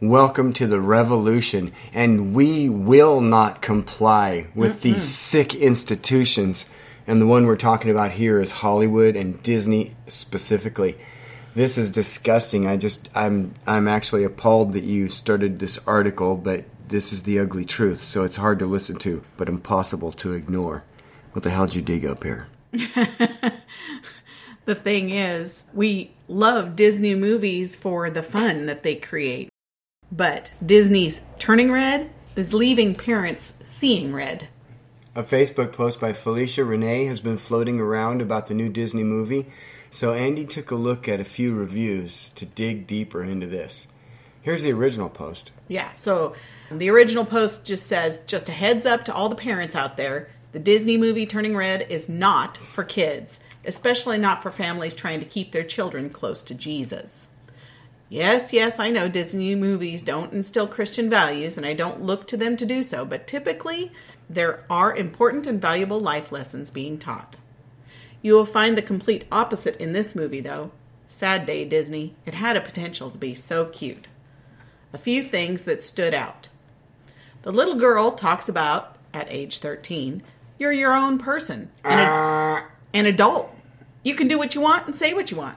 Welcome to the revolution, and we will not comply with mm these sick institutions. And the one we're talking about here is Hollywood and Disney specifically. This is disgusting. I just I'm I'm actually appalled that you started this article, but this is the ugly truth, so it's hard to listen to, but impossible to ignore. What the hell did you dig up here? the thing is, we love Disney movies for the fun that they create. But Disney's turning red is leaving parents seeing red. A Facebook post by Felicia Renee has been floating around about the new Disney movie, so Andy took a look at a few reviews to dig deeper into this. Here's the original post. Yeah, so the original post just says just a heads up to all the parents out there the Disney movie Turning Red is not for kids, especially not for families trying to keep their children close to Jesus. Yes, yes, I know Disney movies don't instill Christian values, and I don't look to them to do so, but typically there are important and valuable life lessons being taught. You will find the complete opposite in this movie, though. Sad day, Disney. It had a potential to be so cute. A few things that stood out. The little girl talks about, at age 13, you're your own person, an, ad- ah. an adult. You can do what you want and say what you want.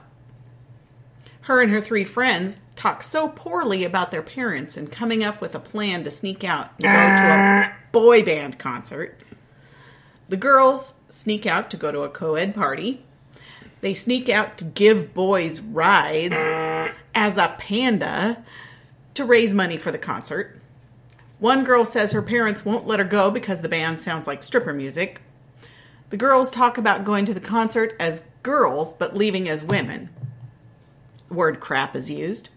Her and her three friends talk so poorly about their parents and coming up with a plan to sneak out and go to a boy band concert. The girls sneak out to go to a co ed party. They sneak out to give boys rides as a panda to raise money for the concert. One girl says her parents won't let her go because the band sounds like stripper music. The girls talk about going to the concert as girls but leaving as women word crap is used.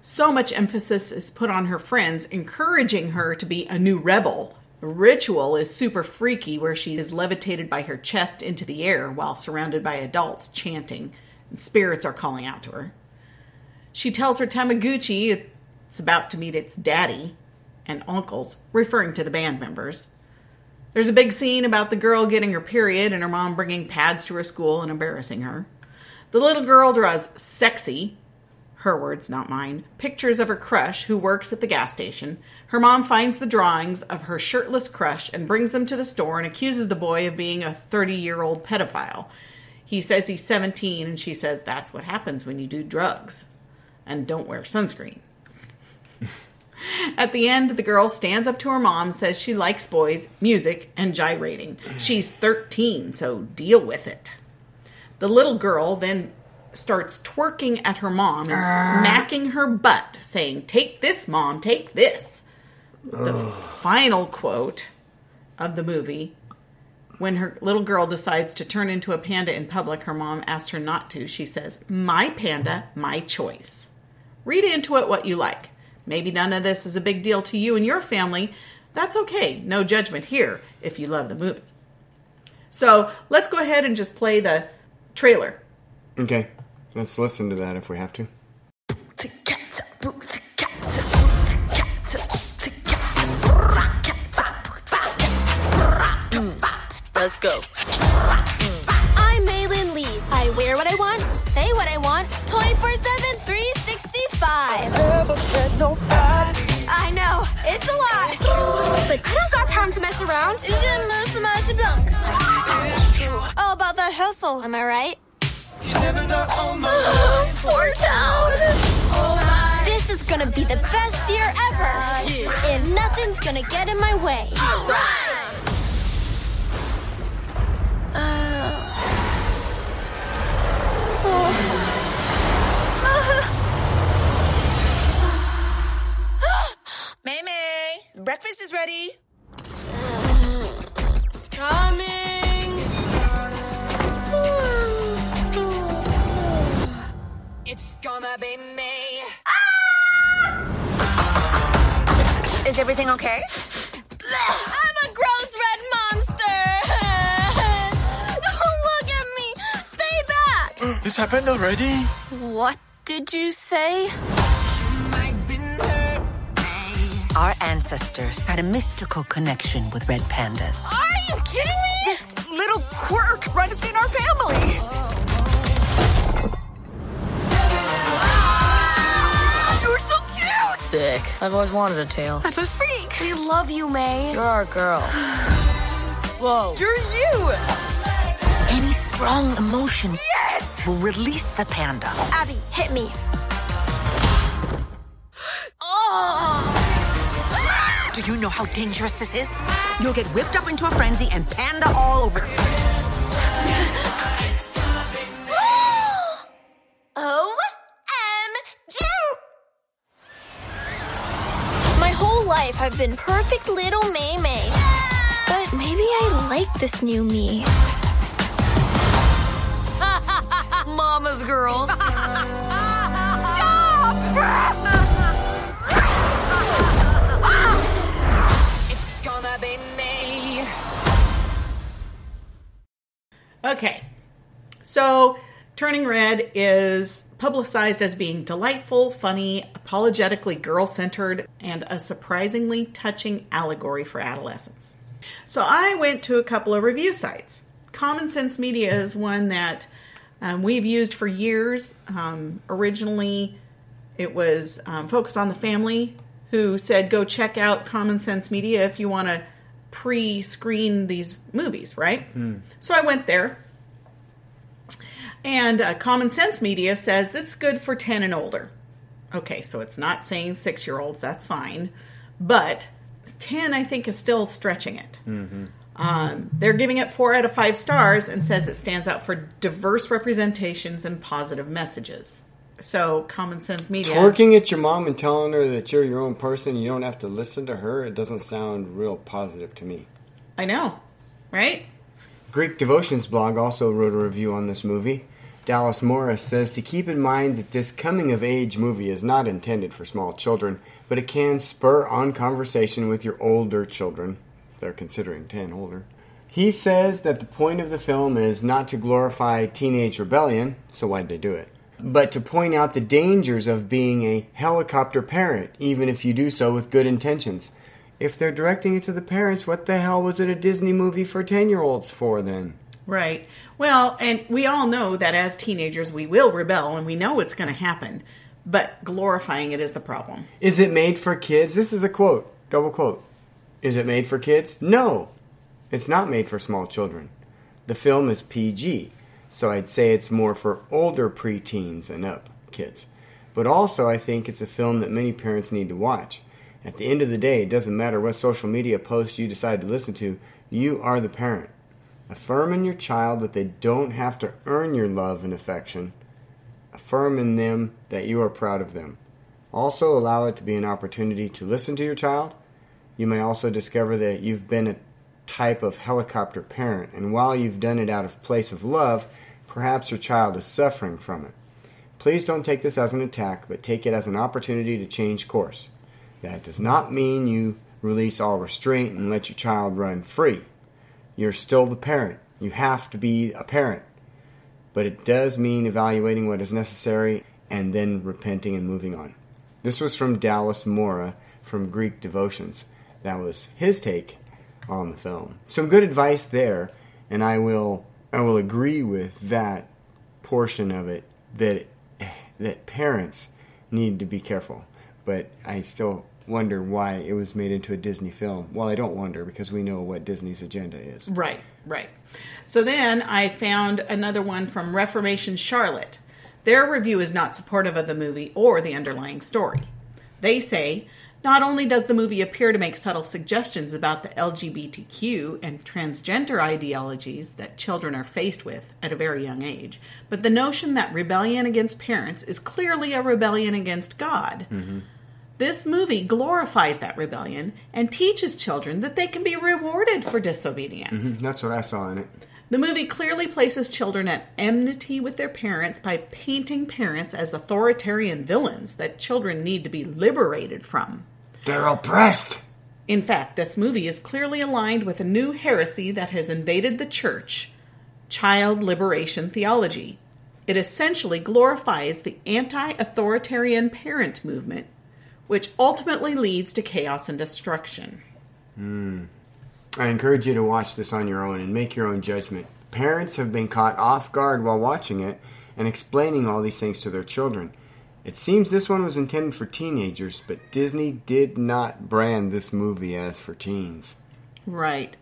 So much emphasis is put on her friends, encouraging her to be a new rebel. The ritual is super freaky, where she is levitated by her chest into the air while surrounded by adults chanting, and spirits are calling out to her. She tells her Tamagotchi it's about to meet its daddy and uncles, referring to the band members. There's a big scene about the girl getting her period and her mom bringing pads to her school and embarrassing her. The little girl draws sexy, her words, not mine, pictures of her crush who works at the gas station. Her mom finds the drawings of her shirtless crush and brings them to the store and accuses the boy of being a 30 year old pedophile. He says he's 17, and she says that's what happens when you do drugs and don't wear sunscreen. At the end, the girl stands up to her mom says she likes boys, music, and gyrating. She's 13, so deal with it. The little girl then starts twerking at her mom and uh. smacking her butt, saying, Take this, mom, take this. The final quote of the movie when her little girl decides to turn into a panda in public, her mom asked her not to. She says, My panda, my choice. Read into it what you like. Maybe none of this is a big deal to you and your family. That's okay. No judgment here if you love the movie. So let's go ahead and just play the trailer. Okay, let's listen to that if we have to. Let's hustle, am I right? 4*Town. This is gonna be the best year ever, and nothing's gonna get in my way. Uh, This happened already? What did you say? Our ancestors had a mystical connection with red pandas. Are you kidding me? This little quirk runs in our family. You're so cute. Sick. I've always wanted a tail. I'm a freak. We love you, Mei. You're our girl. Whoa. You're you. Any strong emotion Yes. will release the panda. Abby, hit me. oh! Do you know how dangerous this is? You'll get whipped up into a frenzy and panda all over. OMG! My whole life I've been perfect little Mei Mei. But maybe I like this new me. Mama's girls. It's gonna be me. Okay. So, Turning Red is publicized as being delightful, funny, apologetically girl centered, and a surprisingly touching allegory for adolescence. So, I went to a couple of review sites. Common Sense Media is one that um, we've used for years. Um, originally, it was um, Focus on the Family who said, go check out Common Sense Media if you want to pre screen these movies, right? So I went there. And uh, Common Sense Media says it's good for 10 and older. Okay, so it's not saying six year olds, that's fine. But 10, I think, is still stretching it. Um, they're giving it four out of five stars and says it stands out for diverse representations and positive messages. So, Common Sense Media. Twerking at your mom and telling her that you're your own person, you don't have to listen to her, it doesn't sound real positive to me. I know, right? Greek Devotions blog also wrote a review on this movie. Dallas Morris says to keep in mind that this coming of age movie is not intended for small children, but it can spur on conversation with your older children, they're considering 10 older. He says that the point of the film is not to glorify teenage rebellion, so why'd they do it? But to point out the dangers of being a helicopter parent, even if you do so with good intentions. If they're directing it to the parents, what the hell was it a Disney movie for 10 year olds for then? Right. Well, and we all know that as teenagers we will rebel and we know it's going to happen, but glorifying it is the problem. Is it made for kids? This is a quote, double quote. Is it made for kids? No. It's not made for small children. The film is PG, so I'd say it's more for older preteens and up kids. But also, I think it's a film that many parents need to watch. At the end of the day, it doesn't matter what social media posts you decide to listen to, you are the parent. Affirm in your child that they don't have to earn your love and affection. Affirm in them that you are proud of them. Also, allow it to be an opportunity to listen to your child. You may also discover that you've been a type of helicopter parent, and while you've done it out of place of love, perhaps your child is suffering from it. Please don't take this as an attack, but take it as an opportunity to change course. That does not mean you release all restraint and let your child run free. You're still the parent. You have to be a parent. But it does mean evaluating what is necessary and then repenting and moving on. This was from Dallas Mora from Greek Devotions. That was his take on the film. Some good advice there, and I will I will agree with that portion of it that that parents need to be careful. But I still wonder why it was made into a Disney film. Well, I don't wonder because we know what Disney's agenda is. Right, right. So then I found another one from Reformation Charlotte. Their review is not supportive of the movie or the underlying story. They say, not only does the movie appear to make subtle suggestions about the LGBTQ and transgender ideologies that children are faced with at a very young age, but the notion that rebellion against parents is clearly a rebellion against God. Mm-hmm. This movie glorifies that rebellion and teaches children that they can be rewarded for disobedience. Mm-hmm. That's what I saw in it. The movie clearly places children at enmity with their parents by painting parents as authoritarian villains that children need to be liberated from. They're oppressed. In fact, this movie is clearly aligned with a new heresy that has invaded the church child liberation theology. It essentially glorifies the anti authoritarian parent movement, which ultimately leads to chaos and destruction. Mm. I encourage you to watch this on your own and make your own judgment. Parents have been caught off guard while watching it and explaining all these things to their children. It seems this one was intended for teenagers, but Disney did not brand this movie as for teens. Right.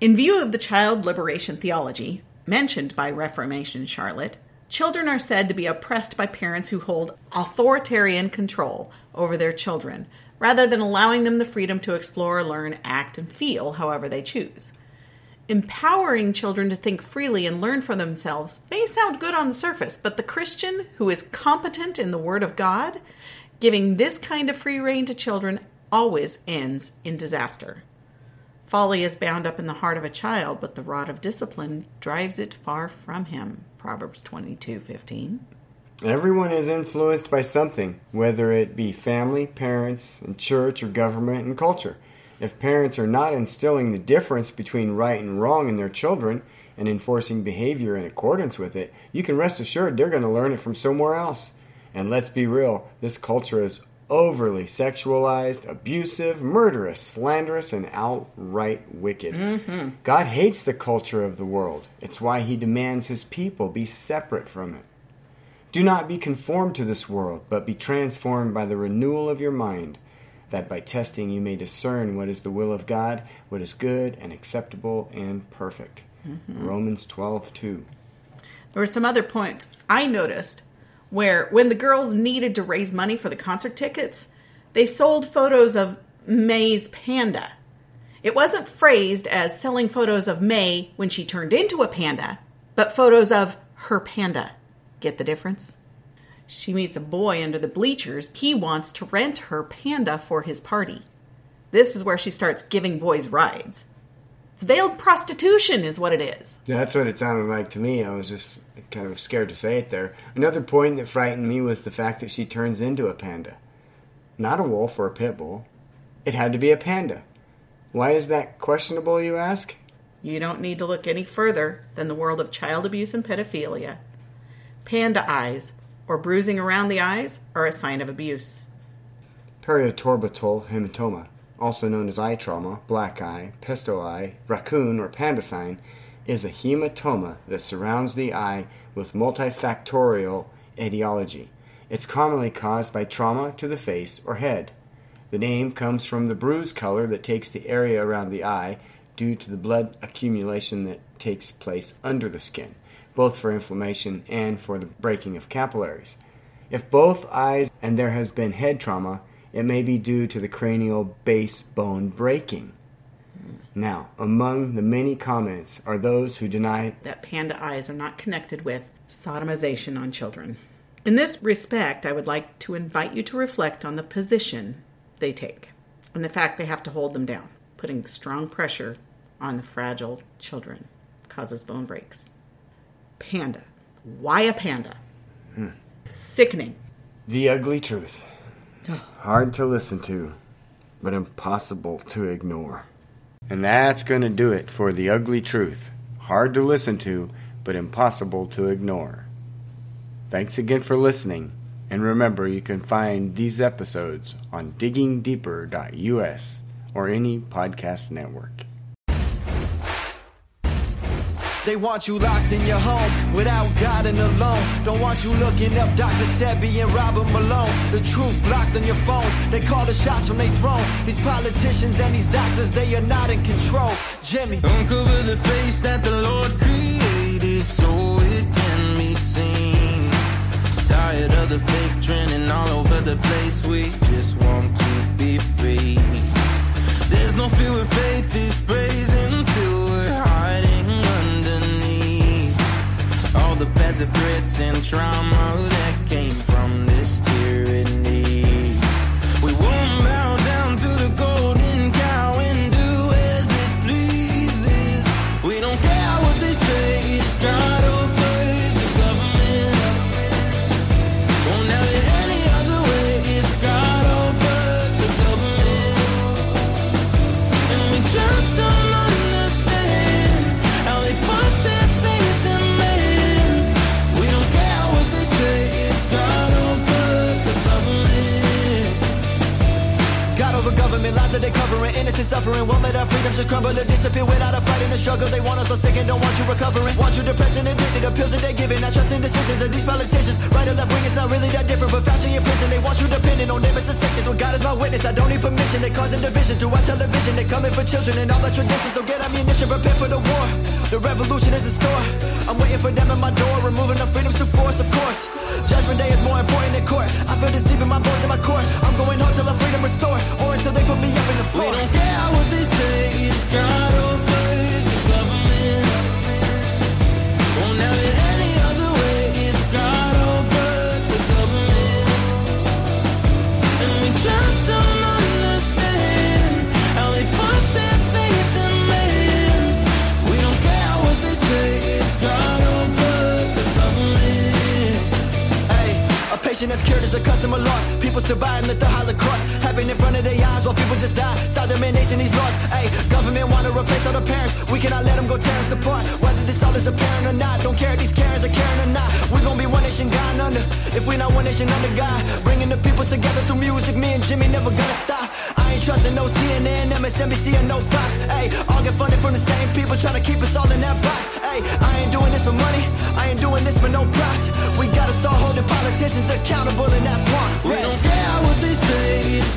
In view of the child liberation theology mentioned by Reformation Charlotte, children are said to be oppressed by parents who hold authoritarian control over their children, rather than allowing them the freedom to explore, learn, act, and feel however they choose. Empowering children to think freely and learn for themselves may sound good on the surface, but the Christian who is competent in the Word of God, giving this kind of free rein to children always ends in disaster. Folly is bound up in the heart of a child, but the rod of discipline drives it far from him. Proverbs twenty-two fifteen. Everyone is influenced by something, whether it be family, parents, and church, or government and culture. If parents are not instilling the difference between right and wrong in their children and enforcing behavior in accordance with it, you can rest assured they're going to learn it from somewhere else. And let's be real, this culture is overly sexualized, abusive, murderous, slanderous, and outright wicked. Mm-hmm. God hates the culture of the world. It's why he demands his people be separate from it. Do not be conformed to this world, but be transformed by the renewal of your mind, that by testing you may discern what is the will of God, what is good and acceptable and perfect. Mm-hmm. Romans 12 2. There were some other points I noticed where, when the girls needed to raise money for the concert tickets, they sold photos of Mei's panda. It wasn't phrased as selling photos of May when she turned into a panda, but photos of her panda. Get the difference? She meets a boy under the bleachers. He wants to rent her panda for his party. This is where she starts giving boys rides. It's veiled prostitution, is what it is. Yeah, That's what it sounded like to me. I was just kind of scared to say it there. Another point that frightened me was the fact that she turns into a panda. Not a wolf or a pit bull. It had to be a panda. Why is that questionable, you ask? You don't need to look any further than the world of child abuse and pedophilia. Panda eyes, or bruising around the eyes, are a sign of abuse. Periorbital hematoma, also known as eye trauma, black eye, pesto eye, raccoon, or panda sign, is a hematoma that surrounds the eye with multifactorial etiology. It's commonly caused by trauma to the face or head. The name comes from the bruise color that takes the area around the eye due to the blood accumulation that takes place under the skin, both for inflammation and for the breaking of capillaries. If both eyes and there has been head trauma, it may be due to the cranial base bone breaking. Now, among the many comments are those who deny that panda eyes are not connected with sodomization on children. In this respect, I would like to invite you to reflect on the position they take and the fact they have to hold them down, putting strong pressure on the fragile children causes bone breaks. Panda. Why a panda? Sickening. the ugly truth. Hard to listen to, but impossible to ignore. And that's going to do it for the ugly truth. Hard to listen to, but impossible to ignore. Thanks again for listening, and remember you can find these episodes on diggingdeeper.us or any podcast network. They want you locked in your home without God and alone. Don't want you looking up Dr. Sebi and Robert Malone. The truth blocked on your phones. They call the shots from their throne. These politicians and these doctors, they are not in control. Jimmy. Uncover the face that the Lord created so it can be seen. Tired of the fake trending all over the place. We just want to be free. There's no fear with faith is and trauma that came from struggle. They want us so sick and don't want you recovering. Want you depressed and addicted. The pills that they're giving. Not trusting decisions of these politicians. Right or left wing is not really that different. But Fauci in prison, they want you dependent on. It's a sickness. Well, God is my witness. I don't need permission. They causing division through our television. They coming for children and all the traditions. So get ammunition, prepare for the war. The revolution is in store. I'm waiting for them at my door, removing the freedoms to force, of course. Judgment day is more important than court. I feel this deep in my bones in my core. I'm going home till the freedom restored, or until they put me up in the floor. We don't care what they say, it's God over a that's cured is a customer loss. People still buying let the Holocaust happen in front of their eyes while people just die. Stop domination, these laws. Hey, government wanna replace all the parents. We cannot let them go tear us apart. Whether this all is apparent or not, don't care if these Karens are caring or not. We gon' be one nation, God under. If we not one nation under God, bringing the people together through music. Me and Jimmy never gonna stop. I ain't trusting no CNN, MSNBC, or no Fox. Hey, all get funded from the same people trying to keep us all in that box. Hey, I ain't doing this for money. I ain't doing this for no props. We gotta start holding politicians accountable, and that's one. We don't care what they say, it's